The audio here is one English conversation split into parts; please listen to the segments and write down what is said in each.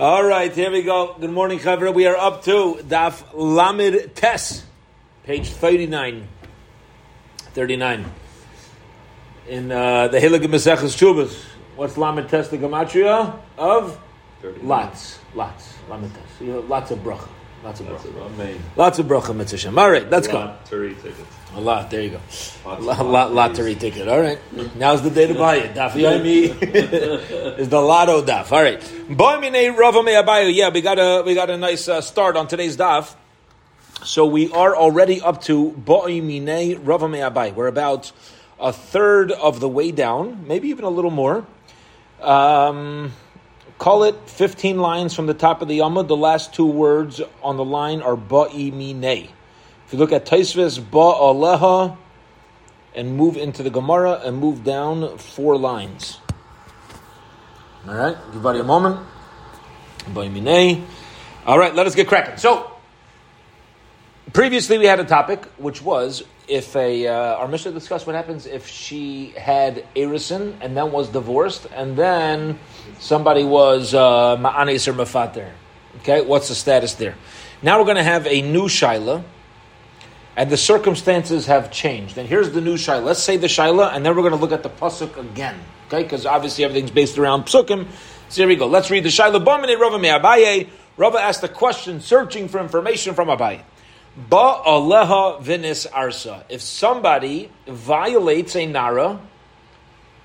All right, here we go. Good morning, Chavra. We are up to Daf Lamed Tes, page 39. 39. In uh, the Hilig Meseches Chubas. What's Lamed Tes, the Gematria? Of? 39. Lots. Lots. Lamed Tes. You know, lots of bracha. Lots of bracha. Lots of bracha, Mitzvah All right, let's go. A lot. There you go. Lots Lot, lot, lottery ticket. All right. Now's the day to buy it. Daf Yomi is the lotto daf. All right. Boy minei rava me abayu. Yeah, we got a we got a nice uh, start on today's daf. So we are already up to boy minei rava me abayu. We're about a third of the way down, maybe even a little more. Um, call it 15 lines from the top of the Yamud. The last two words on the line are ba'i minei. If you look at Taisvis ba'aleha and move into the Gemara and move down four lines. All right, give everybody a moment. Ba'i minei. All right, let us get cracking. So, previously we had a topic which was if a uh, our Mishnah discussed what happens if she had erison and then was divorced and then somebody was uh, ma'anis or mafater. Okay, what's the status there? Now we're going to have a new shaila, and the circumstances have changed. And here's the new shaila. Let's say the shaila, and then we're going to look at the pasuk again. Okay, because obviously everything's based around psukim. So here we go. Let's read the shaila. Rava. Rava asked a question, searching for information from Abaye. Ba aleha vinis arsa. If somebody violates a nara,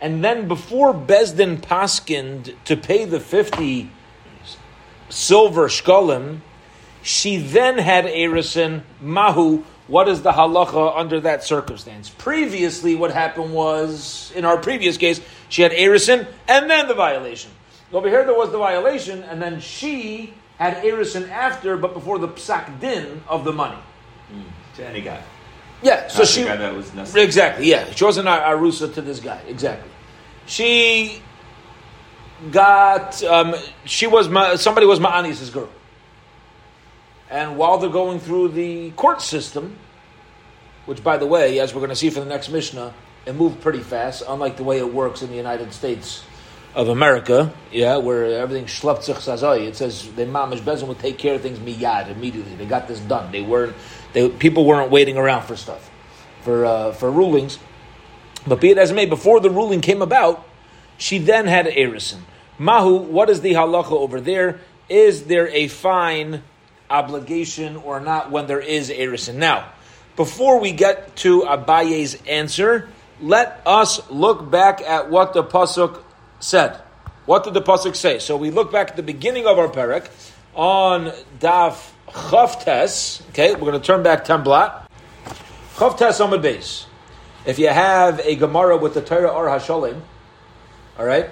and then before Bezdin paskind to pay the fifty silver shkolim, she then had erison mahu. What is the halacha under that circumstance? Previously, what happened was in our previous case, she had erison and then the violation. Over here, there was the violation, and then she had erison after, but before the psak din of the money. To any guy. Yeah, so Not she the guy that was necessary. exactly yeah she wasn't arusa to this guy exactly. She got um, she was ma, somebody was Ma'anis's girl, and while they're going through the court system, which by the way, as we're going to see for the next Mishnah, it moved pretty fast, unlike the way it works in the United States of America, yeah, where everything schlept sich sazoi. It says the mamish bezin would take care of things miyad immediately. They got this done. They weren't. They people weren't waiting around for stuff, for uh, for rulings. But be it as it may, before the ruling came about, she then had erison. Mahu, what is the halacha over there? Is there a fine obligation or not when there is erison? Now, before we get to Abaye's answer, let us look back at what the pasuk said. What did the pasuk say? So we look back at the beginning of our parak on Daf Chavtes. Okay, we're going to turn back ten blot. Chavtes Amud Beis. If you have a Gemara with the Torah or Hashalim, all right,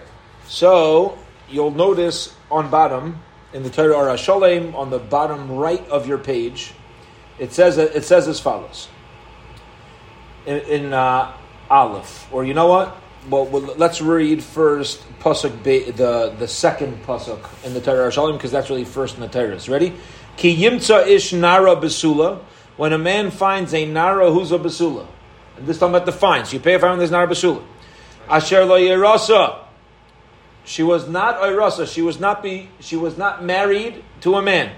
so you'll notice on bottom in the Torah or Hashalim on the bottom right of your page, it says it says as follows in, in uh, Aleph, or you know what? Well, let's read first pasuk be, the the second pasuk in the Torah Hashalim because that's really first in the Torah. Ready? Ki yimtza ish nara besula. When a man finds a nara who's a besula, and this talking about the fine. You pay a fine when there's nara besula. Asher lo yerasa. She was not oirasa. She was not be. She was not married to a man.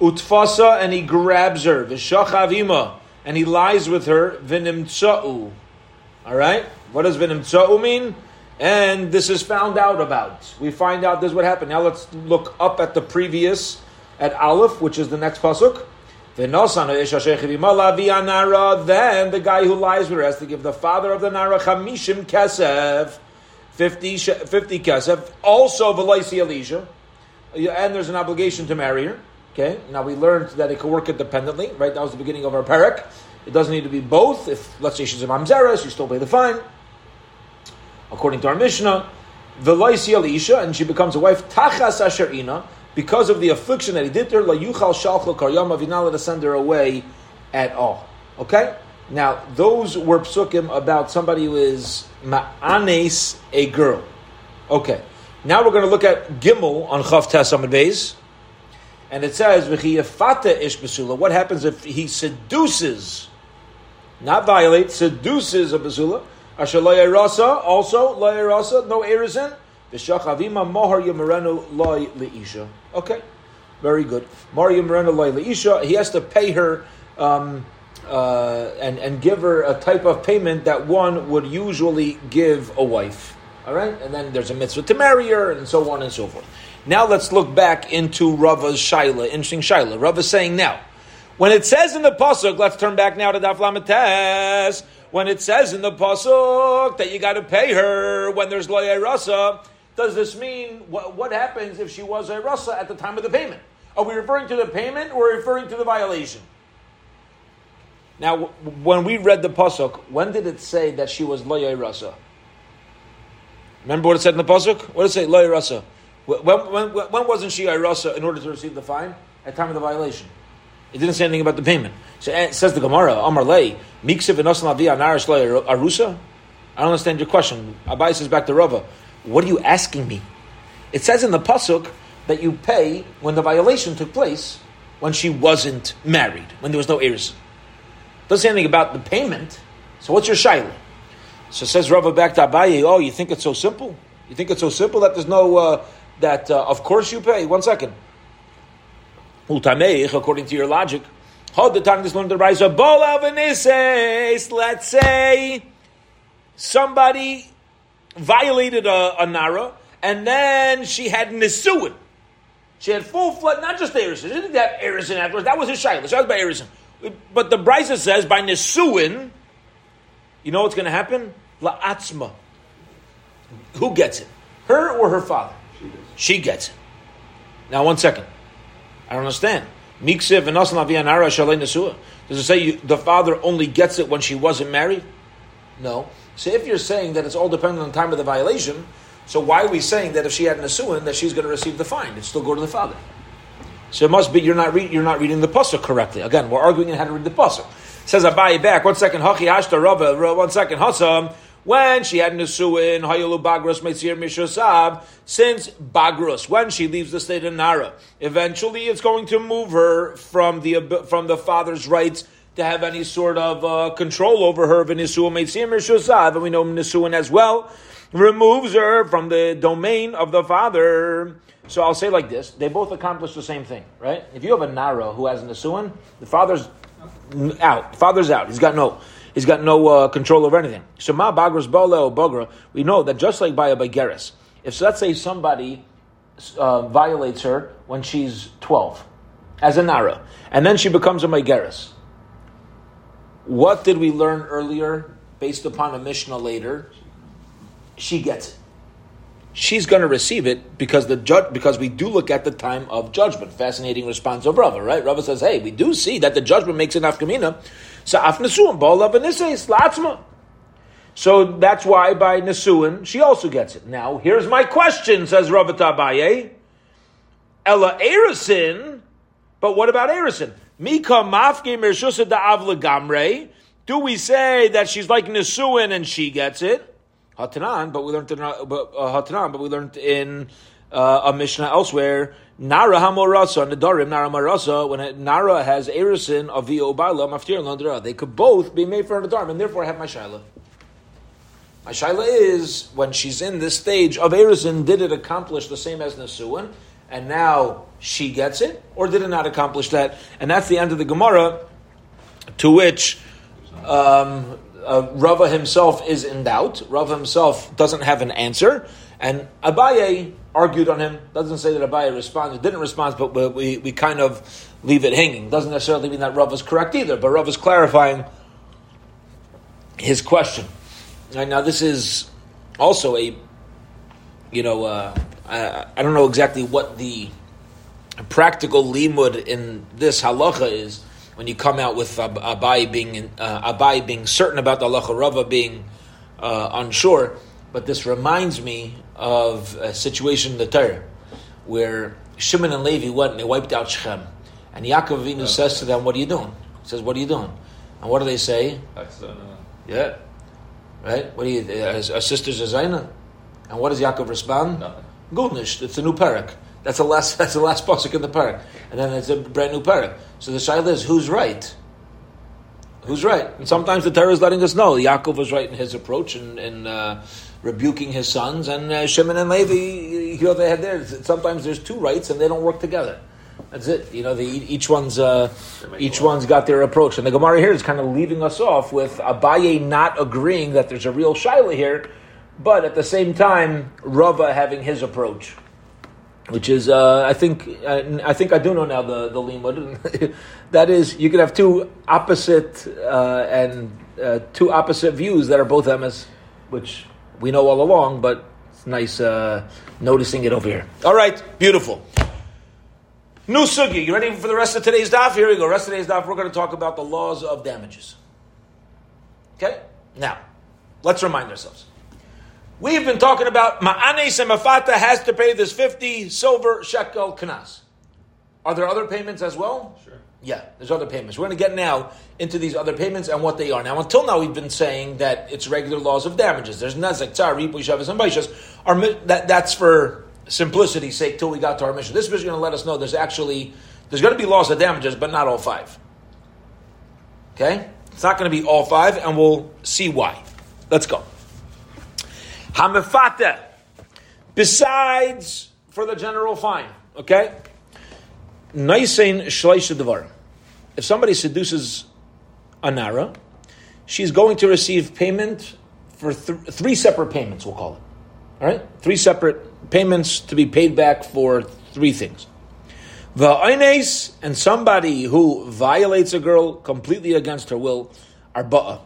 Utfasa and he grabs her. V'shachavima and he lies with her. V'nimtza'u. All right. What does v'nimtza'u mean? And this is found out about. We find out this is what happened. Now let's look up at the previous at Aleph, which is the next pasuk. Then the guy who lies with her has to give the father of the nara chamishim kesef. 50, sh- 50 kesef. Also, Velaisi Elisha. And there's an obligation to marry her. Okay. Now we learned that it could work independently, right? That was the beginning of our parak. It doesn't need to be both. If, let's say she's a mamzeres, you still pay the fine. According to our Mishnah, Elisha, and she becomes a wife, Tachas Asherina, because of the affliction that he did to her, La Yuchal Shalchel Karyama, not to send her away at all. Okay? Now, those were psukim about somebody who is ma'anes, a girl. Okay. Now we're going to look at Gimel on Chav Amid Beis. And it says, "V'chiyafata ish basula." What happens if he seduces, not violates, seduces a basula? Asher lo rasa, also lo rasa, no erison. V'shachavima mohar yamarenu loy leisha. Okay, very good. Mohar yamarenu loy leisha. He has to pay her um, uh, and and give her a type of payment that one would usually give a wife. All right, and then there's a mitzvah to marry her, and so on and so forth. Now let's look back into Rava's Shaila, interesting Shaila. Rava's saying now, when it says in the pasuk, let's turn back now to Daf Lamites. When it says in the pasuk that you got to pay her when there's loyay rasa, does this mean what, what, happens if she was a rasa at the time of the payment? Are we referring to the payment or referring to the violation? Now, when we read the pasuk, when did it say that she was loyay rasa? Remember what it said in the pasuk? What did it say? Loyay rasa. When, when, when wasn't she a rasa in order to receive the fine? At time of the violation. It didn't say anything about the payment. So it says the Gemara, Amar Lei, Miksiv Nosala Via Narasla Arusa? I don't understand your question. Abai says back to Rava, what are you asking me? It says in the Pasuk that you pay when the violation took place when she wasn't married, when there was no heirs. Doesn't say anything about the payment. So what's your shaila? So says Rava back to Abaye, oh, you think it's so simple? You think it's so simple that there's no, uh, that uh, of course you pay? One second according to your logic, let's say somebody violated a, a Nara, and then she had Nisuin. She had full flood, not just Erison. She didn't have Erison afterwards. That was his Shaila. That was by Erison. But the Brisa says by Nisuin, you know what's going to happen? La'atzma. Who gets it? Her or her father? She gets it. Now, one second. I don't understand. Does it say you, the father only gets it when she wasn't married? No. So if you're saying that it's all dependent on the time of the violation, so why are we saying that if she had Nesuin that she's going to receive the fine? It still go to the father. So it must be you're not re- you're not reading the pasuk correctly. Again, we're arguing on how to read the pasuk. Says Abai back one second. Hachi hashta rava one second. Hasam when she had Nisuin, Hayulu Bagros Metzir since Bagros, when she leaves the state of Nara, eventually it's going to move her from the, from the father's rights to have any sort of uh, control over her, Venisuin Metzir Mishosab, and we know Nisuin as well, removes her from the domain of the father. So I'll say like this: they both accomplish the same thing, right? If you have a Nara who has a Nisuin, the father's out. The father's out. He's got no he's got no uh, control over anything. So Shema bagras bala bagra. We know that just like by a bageris, if let's say somebody uh, violates her when she's twelve, as a nara, and then she becomes a bageris, what did we learn earlier, based upon a mishnah later? She gets it. She's going to receive it because the judge, because we do look at the time of judgment. Fascinating response of Rava, right? Rava says, "Hey, we do see that the judgment makes an afkamina so. So that's why by Nesuin, she also gets it. Now, here's my question, says Rav Abaye. Ella Erisin, but what about Erisin? Mika mafke mershusa da'av. Do we say that she's like Nesuin and she gets it? Hatanan, but we learned in, uh, Hatanan, but we learned in uh, a Mishnah elsewhere Nara Hamorasa, Nadarim, Nara Marasa, when Nara has Erisin of the Obala, Maftir Landra, they could both be made for a Nadarim, and therefore have my Shaila. My Shaila is, when she's in this stage of Erisin, did it accomplish the same as Nasuan, and now she gets it, or did it not accomplish that? And that's the end of the Gemara, to which um, uh, Rava himself is in doubt. Rava himself doesn't have an answer, and Abaye argued on him. Doesn't say that Abaye responded, didn't respond, but we, we kind of leave it hanging. Doesn't necessarily mean that Rav is correct either, but Rav is clarifying his question. Right, now, this is also a, you know, uh, I, I, don't know exactly what the practical limud in this halacha is when you come out with Abai being uh, Abai being certain about the halacha, Rava being uh, unsure. But this reminds me of a situation in the Torah where Shimon and Levi went and they wiped out Shechem. And Yaakov Avinu says to them, What are you doing? He says, What are you doing? And what do they say? Yeah. Right? What do you, uh, our sisters are Zaina? And what does Yaakov respond? Nothing. Gulnish, it's a new parak. That's the last. That's the last pasuk in the parak, and then it's a brand new parak. So the shaila is who's right. Who's right? And sometimes the Torah is letting us know Yaakov was right in his approach, and, and uh, rebuking his sons, and uh, Shimon and Levi, you know, they had theirs. Sometimes there's two rights and they don't work together. That's it. You know, the, each one's uh, each one's got their approach, and the Gemara here is kind of leaving us off with Abaye not agreeing that there's a real shaila here, but at the same time, Rava having his approach, which is uh, I think uh, I think I do know now the the limud. that is, you could have two opposite uh, and uh, two opposite views that are both emes, which we know all along, but it's nice uh, noticing it over here. All right, beautiful. New sugi. You ready for the rest of today's daf? Here we go. Rest of today's daf. We're going to talk about the laws of damages. Okay. Now, let's remind ourselves. We've been talking about ma'anes and mafata has to pay this fifty silver shekel kanas. Are there other payments as well? Yeah, there's other payments. We're going to get now into these other payments and what they are. Now, until now, we've been saying that it's regular laws of damages. There's nezek, tzar, ripu, shavas, and baishas. That, that's for simplicity's sake till we got to our Mishnah. This is going to let us know there's actually there's going to be loss of damages, but not all five. Okay, it's not going to be all five, and we'll see why. Let's go. Hamifata. Besides for the general fine, okay. Naisein shleisha devar. If somebody seduces a nara, she's going to receive payment for th- three separate payments. We'll call it. All right, three separate payments to be paid back for three things. The and somebody who violates a girl completely against her will are ba'a.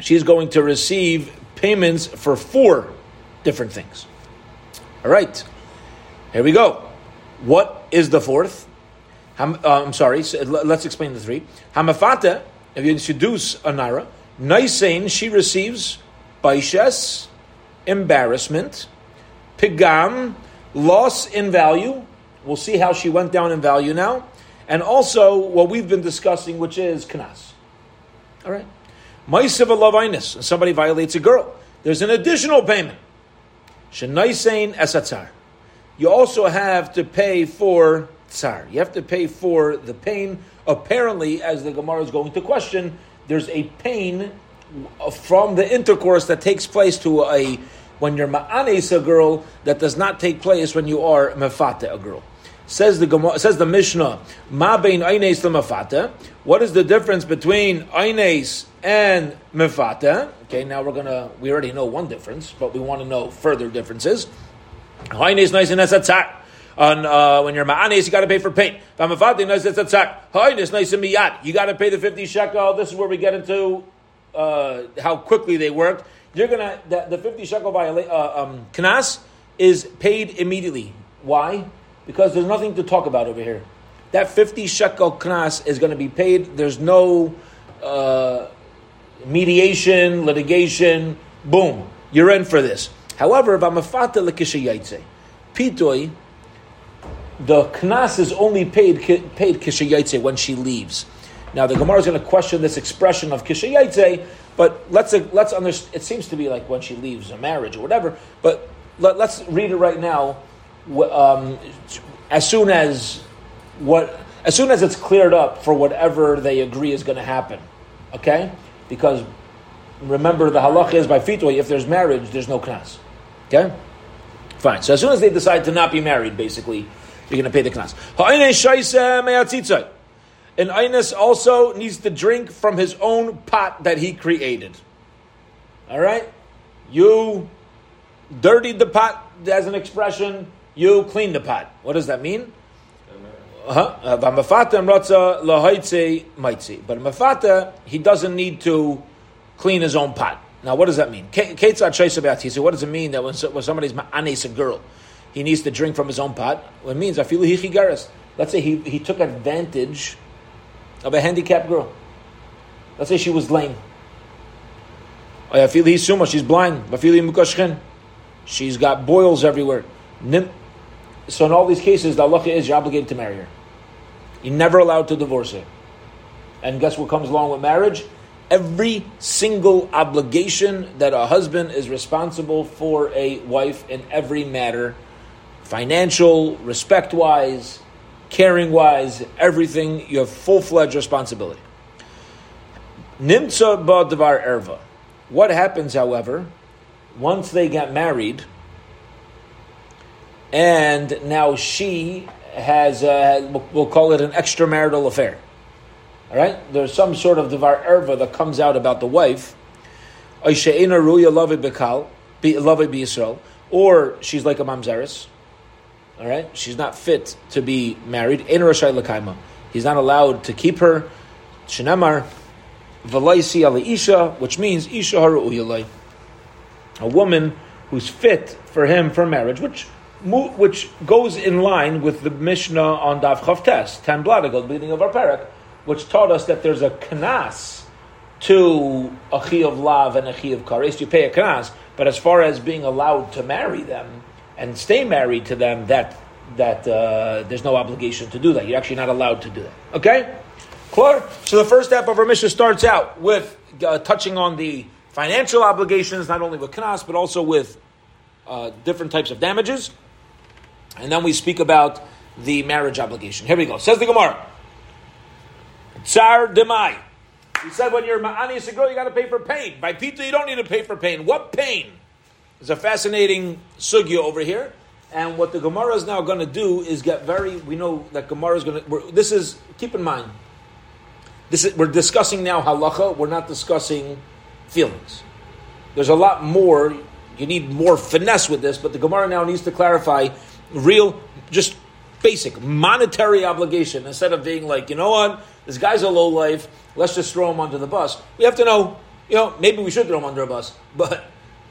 She's going to receive payments for four different things. All right, here we go. What is the fourth? Ham, uh, I'm sorry, so let's explain the three. Hamafata, if you introduce a Nara, Naisain, she receives Baishes, embarrassment, pigam, loss in value. We'll see how she went down in value now. And also what we've been discussing, which is kanas. All right. Maisiv lavainus, somebody violates a girl. There's an additional payment. Shenaisein esatzar. You also have to pay for tsar. You have to pay for the pain. Apparently, as the Gemara is going to question, there's a pain from the intercourse that takes place to a when you're ma'anes a girl that does not take place when you are mefate a girl. Says the Gemara, says the Mishnah, ma bein aines mefate. What is the difference between aines and mefate? Okay, now we're gonna we already know one difference, but we want to know further differences. Aines nice and esatzak. On uh, when you're ma'anes, you got to pay for paint. V'amafate nice esatzak. Aines nice and miyat. You got to pay the fifty shekel. This is where we get into uh, how quickly they worked you're gonna the, the fifty shekel viola- uh, um, knas is paid immediately. Why? Because there's nothing to talk about over here. That fifty shekel knas is going to be paid. There's no uh, mediation, litigation. Boom, you're in for this. However, v'amafata lekishayitze, pitoi, the knas is only paid paid kishayitze when she leaves. Now the Gemara is going to question this expression of kishayitze but let's let's understand. It seems to be like when she leaves a marriage or whatever. But let, us read it right now. Um, as soon as what as soon as it's cleared up for whatever they agree is going to happen, okay? Because remember the halacha is by fitwa if there's marriage, there's no knas. Okay, fine. So as soon as they decide to not be married, basically, you're going to pay the knas. An Inus also needs to drink from his own pot that he created. All right? You dirtied the pot as an expression, you clean the pot. What does that mean? Uh-huh. Uh, but mafata, he doesn't need to clean his own pot. Now, what does that mean? What does it mean that when, when somebody's ma'anes a girl, he needs to drink from his own pot? Well, it means, let's say he, he took advantage of a handicapped girl. Let's say she was lame. She's blind. She's got boils everywhere. So in all these cases, the halacha is you're obligated to marry her. You're never allowed to divorce her. And guess what comes along with marriage? Every single obligation that a husband is responsible for a wife in every matter, financial, respect wise, caring wise, everything, you have full fledged responsibility. Nimtza ba devar erva. What happens, however, once they get married, and now she has, uh, we'll call it an extramarital affair. All right, there's some sort of devar erva that comes out about the wife. Or she's like a mamzeris. All right, she's not fit to be married. He's not allowed to keep her. Shenamar v'laisi ala isha, which means isha haru'uyalai, a woman who's fit for him for marriage, which which goes in line with the Mishnah on Dav Chavtes, ten bladagal, beginning of our parak, which taught us that there's a knas to a chi of lav and a chi of kares. You pay a knas, but as far as being allowed to marry them and stay married to them, that that uh, there's no obligation to do that. You're actually not allowed to do that. Okay, clear. So the first step of our Mishnah starts out with uh, touching on the financial obligations, not only with knas but also with uh, different types of damages, and then we speak about the marriage obligation. Here we go. Says the Gemara. Tsar demai. He said when you're ma'ani a girl, you got to pay for pain. By pita, you don't need to pay for pain. What pain? There's a fascinating sugya over here. And what the Gemara is now going to do is get very. We know that Gemara is going to. This is keep in mind. This is, we're discussing now halacha. We're not discussing feelings. There's a lot more. You need more finesse with this, but the Gemara now needs to clarify real, just basic monetary obligation instead of being like, you know what, this guy's a low life. Let's just throw him under the bus. We have to know. You know, maybe we should throw him under a bus, but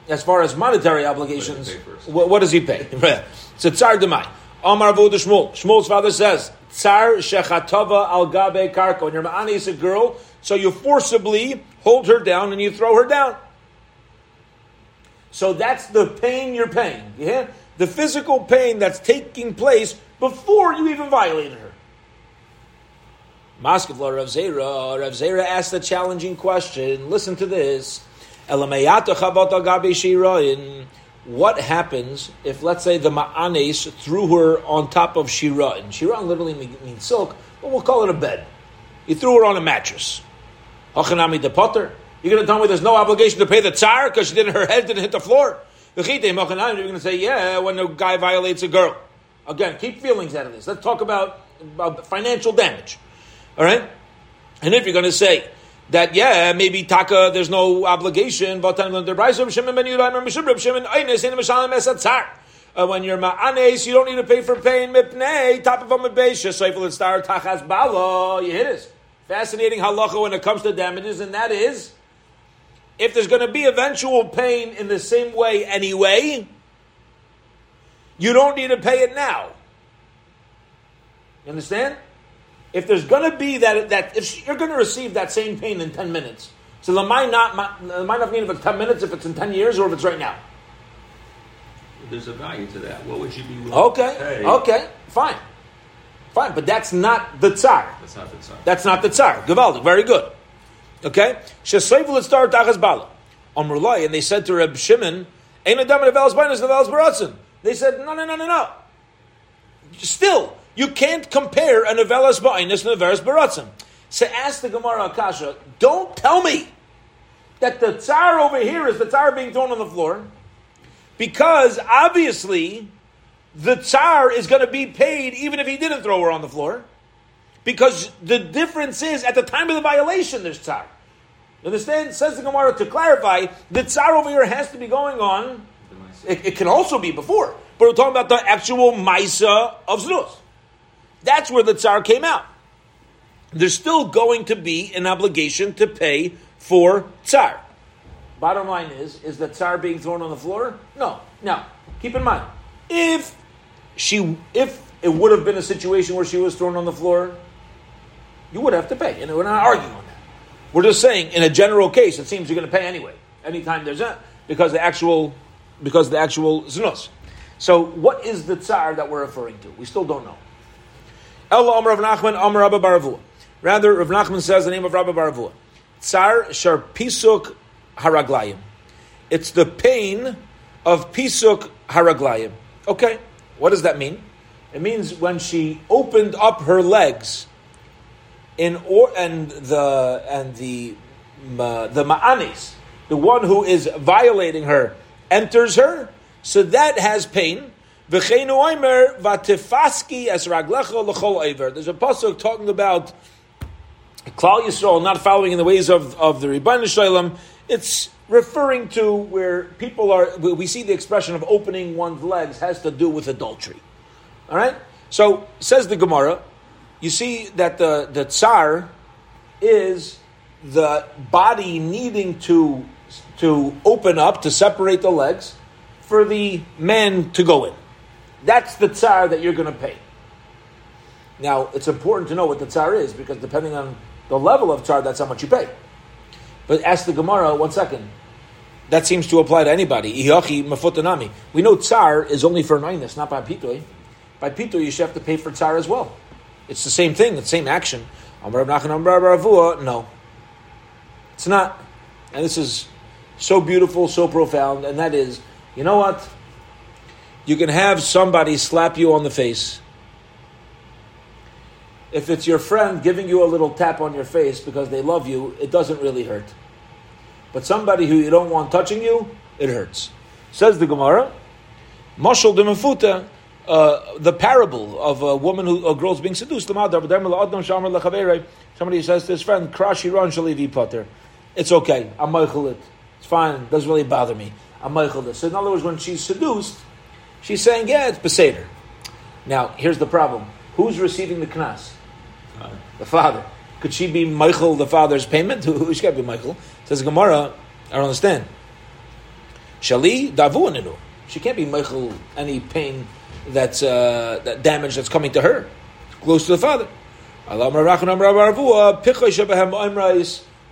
as far as monetary obligations, what, what, does he pay? so tsar demai. Amar Avuda Shmuel. Shmuel's father says, Tsar shechatava al gabe karko. When your ma'ani is a girl, so you forcibly hold her down and you throw her down. So that's the pain you're paying. Yeah? The physical pain that's taking place before you even violated her. Maskevla Rav Zera. Rav Zera asked a challenging question. Listen to this. What happens if, let's say, the ma'anes threw her on top of shira'in? Shira'in literally means silk, but we'll call it a bed. He threw her on a mattress. Hachanami de potter. You're going to tell me there's no obligation to pay the tsar because she didn't, her head didn't hit the floor? You're going to say, yeah, when a guy violates a girl. Again, keep feelings out of this. Let's talk about, about financial damage. All right? And if you're going to say, that yeah, maybe taka there's no obligation. but Uh, when you're ma'anes, you don't need to pay for pain. Mipnei top of a and star tachas bala. You hit us. Fascinating halacha when it comes to damages, and that is if there's going to be eventual pain in the same way anyway, you don't need to pay it now. You understand? If there's going to be that that if you're going to receive that same pain in ten minutes, so the might not the might not mean if it's ten minutes, if it's in ten years, or if it's right now. There's a value to that. What would you be willing okay? Okay, fine, fine, but that's not the tsar. That's not the tsar. That's not the tsar. Gavaldi, very good. Okay, shesayvul star tachas bala. Amrulai, and they said to Reb Shimon, "Ain't a dam the They said, "No, no, no, no, no." Still, you can't compare a novellas ba'inus and novellas baratzim. So ask the Gemara Akasha, don't tell me that the tsar over here is the tsar being thrown on the floor, because obviously the tsar is going to be paid even if he didn't throw her on the floor, because the difference is at the time of the violation there's tsar. Understand? Says the Gemara to clarify, the tsar over here has to be going on. It, it can also be before, but we're talking about the actual Maisa of Znus. That's where the tsar came out. There's still going to be an obligation to pay for tsar. Bottom line is, is the tsar being thrown on the floor? No. Now, keep in mind, if she, if it would have been a situation where she was thrown on the floor, you would have to pay. And we're not arguing on that. We're just saying, in a general case, it seems you're going to pay anyway. Anytime there's a, because the actual, because the actual znus. So, what is the tsar that we're referring to? We still don't know. Ella Amr Rav Nachman Amr Rabba bar Avuha. Rather, Rav Nachman says the name of Rabba bar Avuha. Tsar Shar Pisuk Haraglayim. It's the pain of Pisuk Haraglayim. Okay, what does that mean? It means when she opened up her legs in or and the and the uh, the ma'anis, the one who is violating her enters her, so that has pain. There's a pasuk talking about Klal Yisrael not following in the ways of, of the Rebbeinu Shalom. It's referring to where people are. We see the expression of opening one's legs has to do with adultery. All right. So says the Gemara. You see that the the tsar is the body needing to to open up to separate the legs for the men to go in. That's the tsar that you're going to pay. Now, it's important to know what the tsar is because depending on the level of tsar, that's how much you pay. But ask the Gemara, one second. That seems to apply to anybody. We know tsar is only for nines, not by pitoy. By pitoy, you should have to pay for tsar as well. It's the same thing, the same action. No. It's not. And this is so beautiful, so profound, and that is, you know what? You can have somebody slap you on the face. If it's your friend giving you a little tap on your face because they love you, it doesn't really hurt. But somebody who you don't want touching you, it hurts. Says the Gemara, Mashal de Mefuta, uh, the parable of a woman who a girl's being seduced. Somebody says to his friend, Krashi Ron Potter. It's okay. I'm it. It's fine. It doesn't really bother me. I'm. So in other words, when she's seduced, she's saying, yeah, it's Beseder. Now, here's the problem. Who's receiving the knas? Father. The father. Could she be Michael, the father's payment? Who she to be Michael? Says Gemara, I don't understand. Shali davu She can't be Michael any pain that's uh, that damage that's coming to her. Close to the father.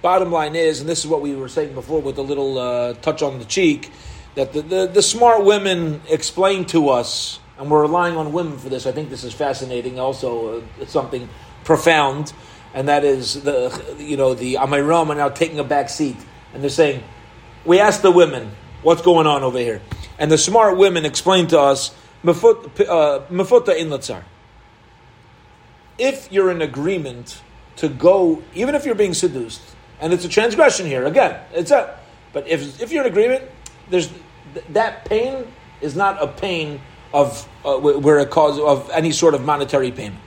Bottom line is, and this is what we were saying before with a little uh, touch on the cheek, that the, the, the, smart women explain to us, and we're relying on women for this. I think this is fascinating. Also, uh, something profound, and that is the you know the Amoraim are now taking a back seat, and they're saying, we ask the women what's going on over here, and the smart women explain to us mefuta uh, in latzar. If you're in agreement to go, even if you're being seduced, and it's a transgression here. Again, it's a. But if if you're in agreement, there's that pain is not a pain of uh, where a cause of any sort of monetary payment.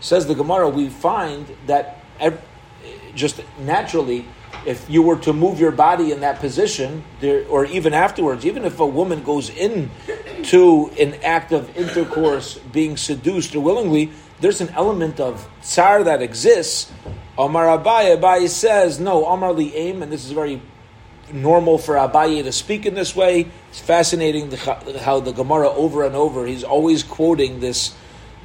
Says the Gemara, we find that just naturally, if you were to move your body in that position, there, or even afterwards, even if a woman goes in to an act of intercourse, being seduced or willingly, there's an element of tsar that exists Omar Abaye, Abaye says, no, Omar Li Aim, and this is very normal for Abaye to speak in this way. It's fascinating how the Gemara over and over, he's always quoting this,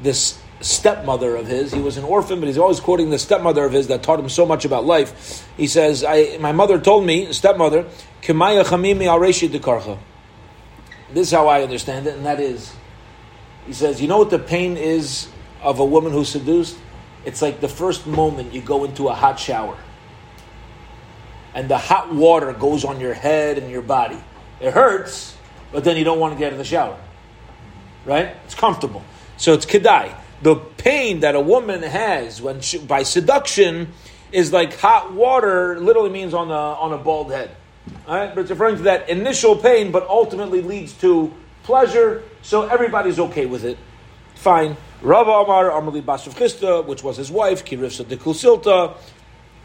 this stepmother of his. He was an orphan, but he's always quoting the stepmother of his that taught him so much about life. He says, I, my mother told me, stepmother, Kimaya Chamimi Areshi Dekarcha. This is how I understand it, and that is, he says, you know what the pain is of a woman who's seduced? It's like the first moment you go into a hot shower and the hot water goes on your head and your body. It hurts, but then you don't want to get in the shower. Right? It's comfortable. So it's kedai. The pain that a woman has when she, by seduction is like hot water, literally means on a, on a bald head. All right? But it's referring to that initial pain, but ultimately leads to pleasure, so everybody's okay with it. Fine. Rav Amar Amrli Basrav Chisda, which was his wife, Kirifsa de Kusilta,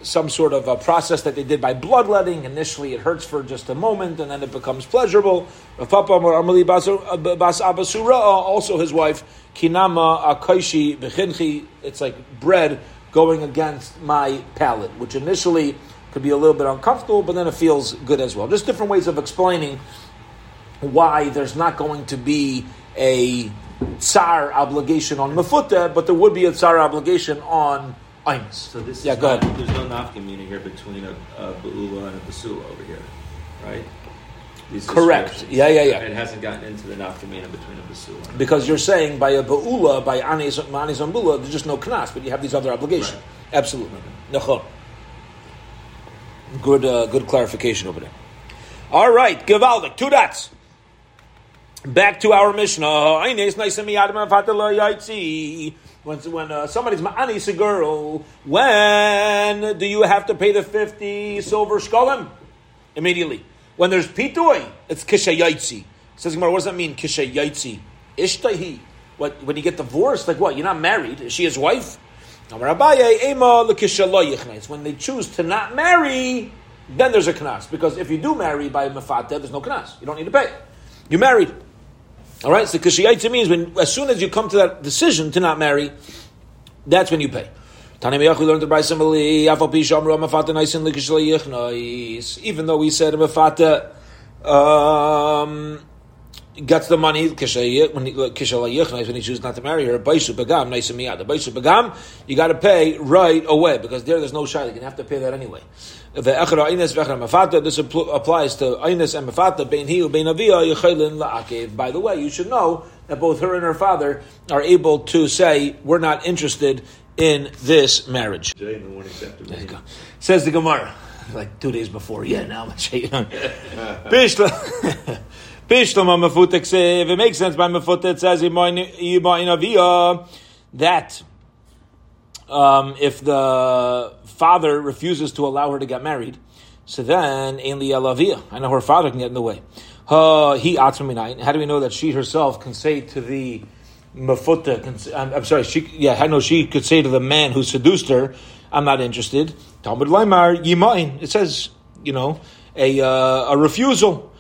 some sort of a process that they did by bloodletting. Initially, it hurts for just a moment, and then it becomes pleasurable. Bas uh, Abasura, uh, also his wife, Kinama Akaishi Bechinchi. It's like bread going against my palate, which initially could be a little bit uncomfortable, but then it feels good as well. Just different ways of explaining why there's not going to be a tsar obligation on mefuta, but there would be a tsar obligation on So this yeah, is go not, ahead. There's no nafka here between a, a beula and a basula over here, right? These Correct. Yeah, yeah, yeah. It hasn't gotten into the nafkamina between a basula. Because you're saying by a beula, by anis manis bula, there's just no knas, but you have these other obligations. Right. Absolutely. Nachon. Good, uh, good clarification over there. All right, Givaldik, two dots. Back to our Mishnah. When, when uh, somebody's ma'anis a girl, when do you have to pay the 50 silver shkolim? Immediately. When there's pitui, it's kishayaitzi. Says Gemara, what does that mean? Kishayaitzi. Ishtahi. What when you get divorced, like what? You're not married. Is she his wife? It's when they choose to not marry, then there's a knas. Because if you do marry by mafata, there's no knas. You don't need to pay. You're married. All right. So kishayaitzi means when as soon as you come to that decision to not marry, that's when you pay. Even though we said mafata um, gets the money when he, when he chooses not to marry her. Baisu begam nice miyad. Baisu begam you got to pay right away because there there's no shy. You're gonna have to pay that anyway. The echra ines v'echra mafata. This applies to ines and mafata. Bein hi bein avia yechaylin la'akev. By the way, you should know that both her and her father are able to say we're not interested in this marriage. Jay, no one accepted me. Says the Gemara, like two days before. Yeah, now I'm. Bishlam Mafuta If it makes sense by Mafuta, it says that um, if the father refuses to allow her to get married, so then Ainli Alavia. I know her father can get in the way. He How do we know that she herself can say to the mafuta. I'm, I'm, sorry. She, yeah, I know she could say to the man who seduced her, "I'm not interested." Talmud Laimar Yimain. It says, you know, a uh, a refusal.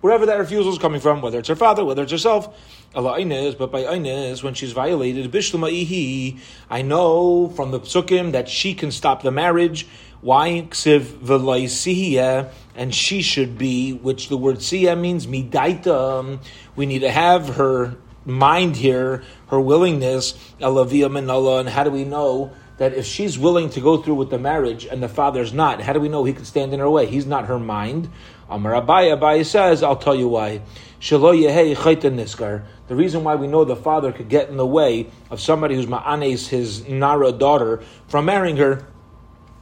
Wherever that refusal is coming from, whether it's her father, whether it's herself. Allah Ines, but by Ines, when she's violated, Bishlama'ihi, I know from the psukim that she can stop the marriage. Why ksiv and she should be, which the word siya means midaita. We need to have her mind here, her willingness, Alavia Manala, and how do we know that if she's willing to go through with the marriage and the father's not, how do we know he could stand in her way? He's not her mind. Amar Abaye, Abaye says, I'll tell you why. The reason why we know the father could get in the way of somebody who's ma'anes, his Nara daughter, from marrying her,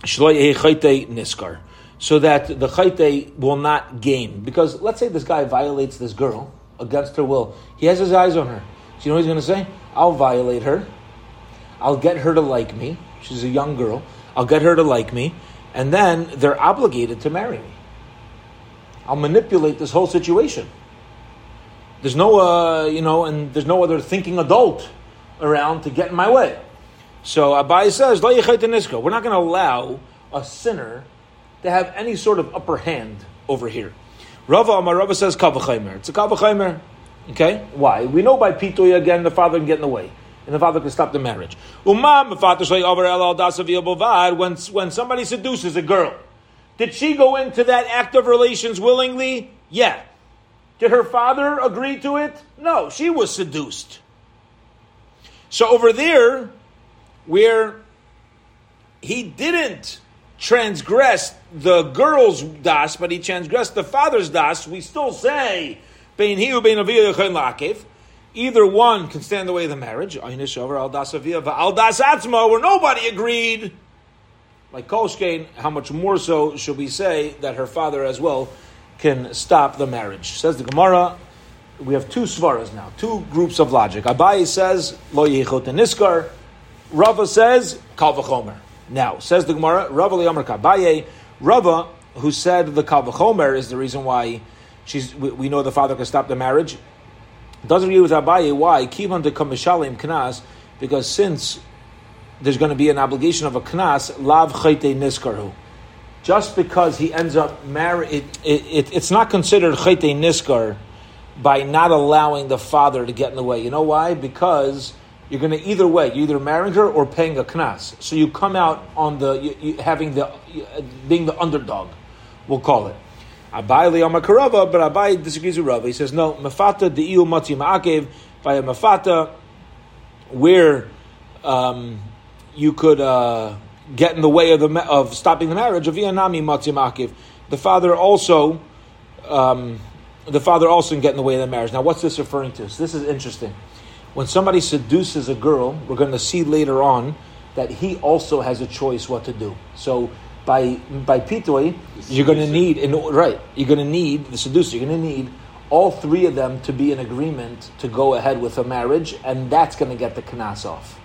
so that the chayte will not gain. Because let's say this guy violates this girl, against her will. He has his eyes on her. So you know what he's going to say? I'll violate her. I'll get her to like me. She's a young girl. I'll get her to like me. And then they're obligated to marry me. I'll manipulate this whole situation. There's no, uh, you know, and there's no other thinking adult around to get in my way. So Abai says, we're not going to allow a sinner to have any sort of upper hand over here. Rava Amar Rava says Kavachaimer. It's a Kavachaimer. Okay? Why? We know by Pitoy again the father can get in the way. And the father can stop the marriage. When, when somebody seduces a girl, did she go into that act of relations willingly? Yeah. Did her father agree to it? No, she was seduced. So over there, where he didn't transgressed the girl's das, but he transgressed the father's das, we still say, Either one can stand the way of the marriage, where nobody agreed. Like Kolshkein, how much more so should we say that her father as well can stop the marriage? Says the Gemara, we have two svaras now, two groups of logic. Abayi says, Lo Yechot Niskar. Rava says, Kal V'chomer. Now, says the Gemara, Rava Liamar Kabaye, Rava, who said the Kalvachomer is the reason why she's, we, we, know the father can stop the marriage, doesn't agree with Abaye. Why? Keep to Kamishalim Knas, because since there's going to be an obligation of a Knas, Lav Chayte Niskarhu. Just because he ends up married, it, it, it, it's not considered Chayte Niskar by not allowing the father to get in the way. You know why? Because you're going to either way, you're either marrying her or paying a knas. So you come out on the you, you, having the being the underdog, we'll call it. Abai liyamak but Abai disagrees with Rava. He says no, mafata deiu mati ma'akev by a mafata where um, you could uh, get in the way of the of stopping the marriage of Yanami mati ma'akev. The father also. Um, the father also can get in the way of the marriage. Now, what's this referring to? So this is interesting when somebody seduces a girl, we're going to see later on that he also has a choice what to do. So by by pitoy, you're going to need in, right. You're going to need the seducer. You're going to need all three of them to be in agreement to go ahead with a marriage, and that's going to get the kanas off.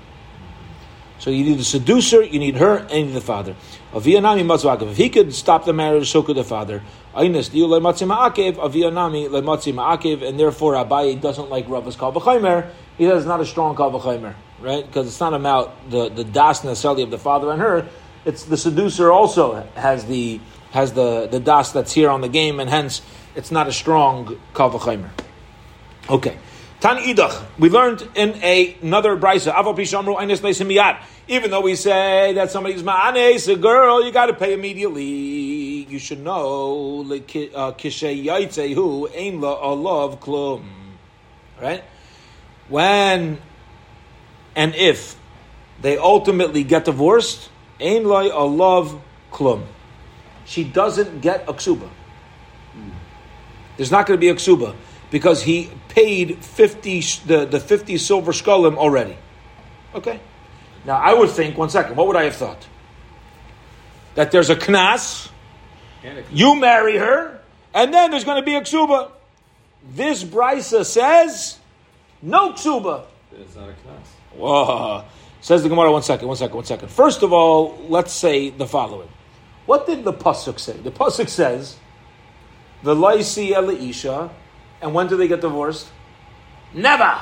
So you need the seducer, you need her, and you need the father. Aviyanami matzvakav. If he could stop the marriage, so could the father. Ainis diu lematzi ma'akev, aviyanami lematzi and therefore Abaye doesn't like Rava's kal v'chaymer. He says it's not a strong kal v'chaymer, right? Because it's not about the, the das necessarily of the father and her. It's the seducer also has the has the, the das that's here on the game, and hence it's not a strong kal v'chaymer. Okay. Tan idach. We learned in a, another brisa. Even though we say that somebody somebody's ma'anes, a girl, you got to pay immediately. You should know uh. Right? When and if they ultimately get divorced. She doesn't get a ksuba. There's not going to be a ksuba because he paid 50, the, the 50 silver shkalim already. Okay? Now, I would think, one second, what would I have thought? That there's a knas, you marry her, and then there's going to be a ksuba. This brisa says, no ksuba. It's not a knas. Whoa. Says the Gemara, one second, one second, one second. First of all, let's say the following. What did the Pasuk say? The Pasuk says, the Laisi Isha, and when do they get divorced? Never.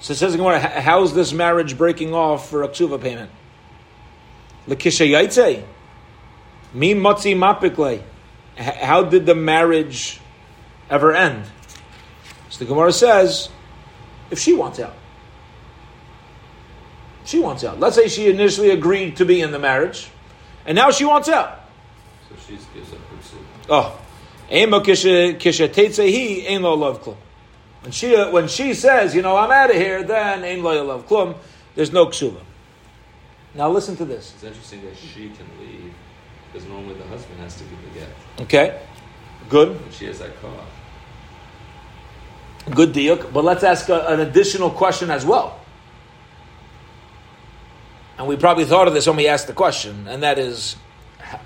So it says Gemara, how is this marriage breaking off for a ksuva payment? Lekisha yaitze. Mi matzi mapikle. How did the marriage ever end? So the Gemara says, if she wants out. She wants out. Let's say she initially agreed to be in the marriage, and now she wants out. So she gives up her suit. Oh, when she uh, when she says, you know, I'm out of here, then ain lo love klum. There's no ksuva. Now listen to this. It's interesting that she can leave because normally the husband has to give the get. Okay, good. But she has that car. Good diuk. But let's ask a, an additional question as well. And we probably thought of this when we asked the question, and that is,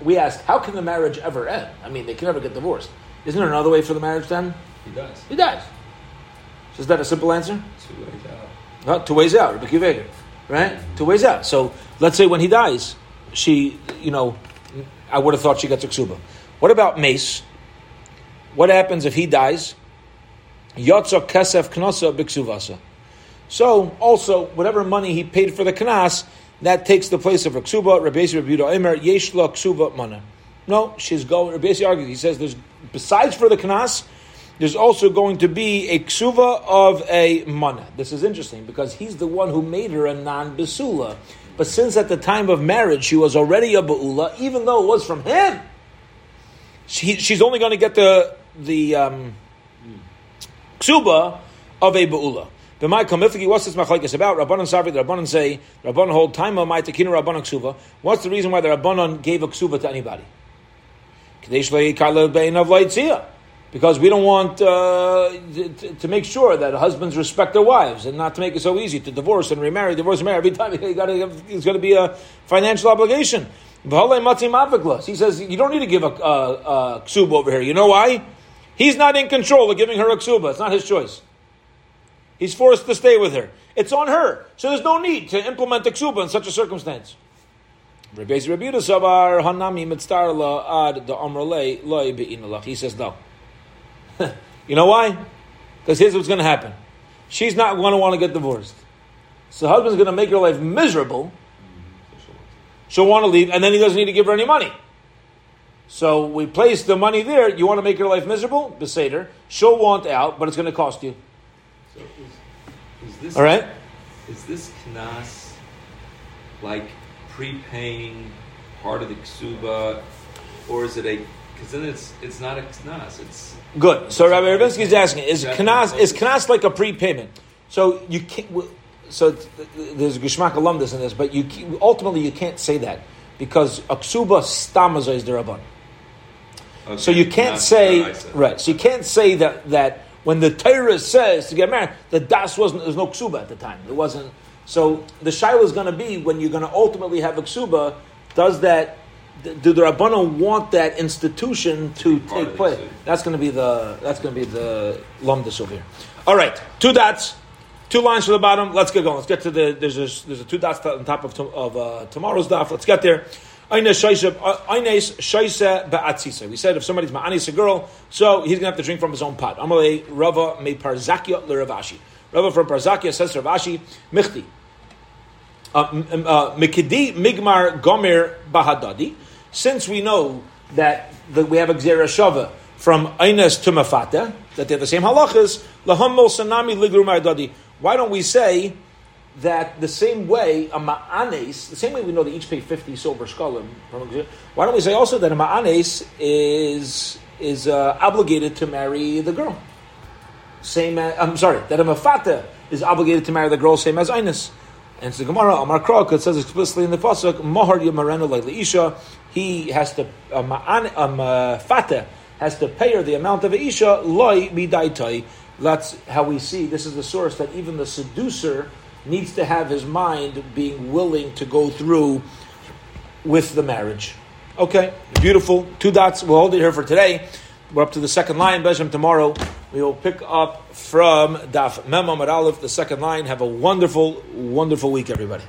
we asked, how can the marriage ever end? I mean, they can never get divorced. Isn't there another way for the marriage to end? He does. He dies. So is that a simple answer? Two ways out. Uh, two ways out, Rabbi right? Two ways out. So let's say when he dies, she, you know, I would have thought she gets a ksuba. What about mace? What happens if he dies? Yotza kesef knasa biksuvasa. So also, whatever money he paid for the knas, that takes the place of a ksuba. Rabbi Emer yeshla ksuba mana. No, she's going. Rabbi argues. He says there's besides for the knas, there's also going to be a ksuva of a mana. This is interesting because he's the one who made her a non besula. But since at the time of marriage she was already a ba'ula, even though it was from him, she, she's only going to get the the um, ksuba of a ba'ula. My kamifiki, what's this machlekes about? Rabbanon Savi, the Rabbanon say, Rabbanon hold time of my tekina Rabbanon ksuva. What's the reason why the Rabbanon gave a ksuva to anybody? Because we don't want uh, to, to, make sure that husbands respect their wives and not to make it so easy to divorce and remarry, divorce and marry. Every time you gotta, it's going to be a financial obligation. He says, you don't need to give a, a, a ksuba over here. You know why? He's not in control of giving her a ksuba. It's not his choice. He's forced to stay with her. It's on her. So there's no need to implement the ksuba in such a circumstance. He says no. you know why? Because here's what's going to happen. She's not going to want to get divorced. So the husband's going to make her life miserable. She'll want to leave, and then he doesn't need to give her any money. So we place the money there. You want to make her life miserable? Beseder. She'll want out, but it's going to cost you. So is, is this, All right? Is this knas like prepaying part of the ksuba, or is it a? Because then it's it's not a knas. It's good. So Rabbi Ravinsky is asking: Is knas is knas like a prepayment? So you can't. So there's gishmak alumnus in this, but you ultimately you can't say that because a ksuba stamaza is derabban. Okay. So you can't say right. So you can't say that that when the Torah says to get married, the das wasn't there's no ksuba at the time. It wasn't so the shaila is going to be when you're going to ultimately have a ksuba. Does that? Do the rabbanon want that institution to, to take place? That's going to be the that's going to be the lumdus over here. All right, two dots. Two lines from the bottom. Let's get going. Let's get to the. There's a, there's a two dots on top of, of uh, tomorrow's daf. Let's get there. We said if somebody's ma'anis a girl, so he's gonna have to drink from his own pot. Amalei Rava me parzakia l'Rav Ashi. Rava from Parzakia says Rav Ashi michti. Uh, uh, Mikidi migmar gomer bahadadi. Since we know that the, we have a gzera shava from Eines to Mafata, that they're the same halachas, laham sanami ligru dadi. Why don't we say that the same way a ma'anes, the same way we know they each pay 50 silver shkalim, why don't we say also that a ma'anes is, is uh, obligated to marry the girl? Same as, I'm sorry, that a mafata is obligated to marry the girl, same as Inus. And so Gemara, Amar Krok, it says explicitly in the Pasuk, Mahar Yamarenu like Isha, he has to, a ma'fata has to pay her the amount of Isha, loy midaitai. That's how we see, this is the source that even the seducer needs to have his mind being willing to go through with the marriage. Okay, beautiful. Two dots. We'll hold it here for today. We're up to the second line. Beshem tomorrow. We will pick up from Daf Mem Aleph, the second line. Have a wonderful, wonderful week, everybody.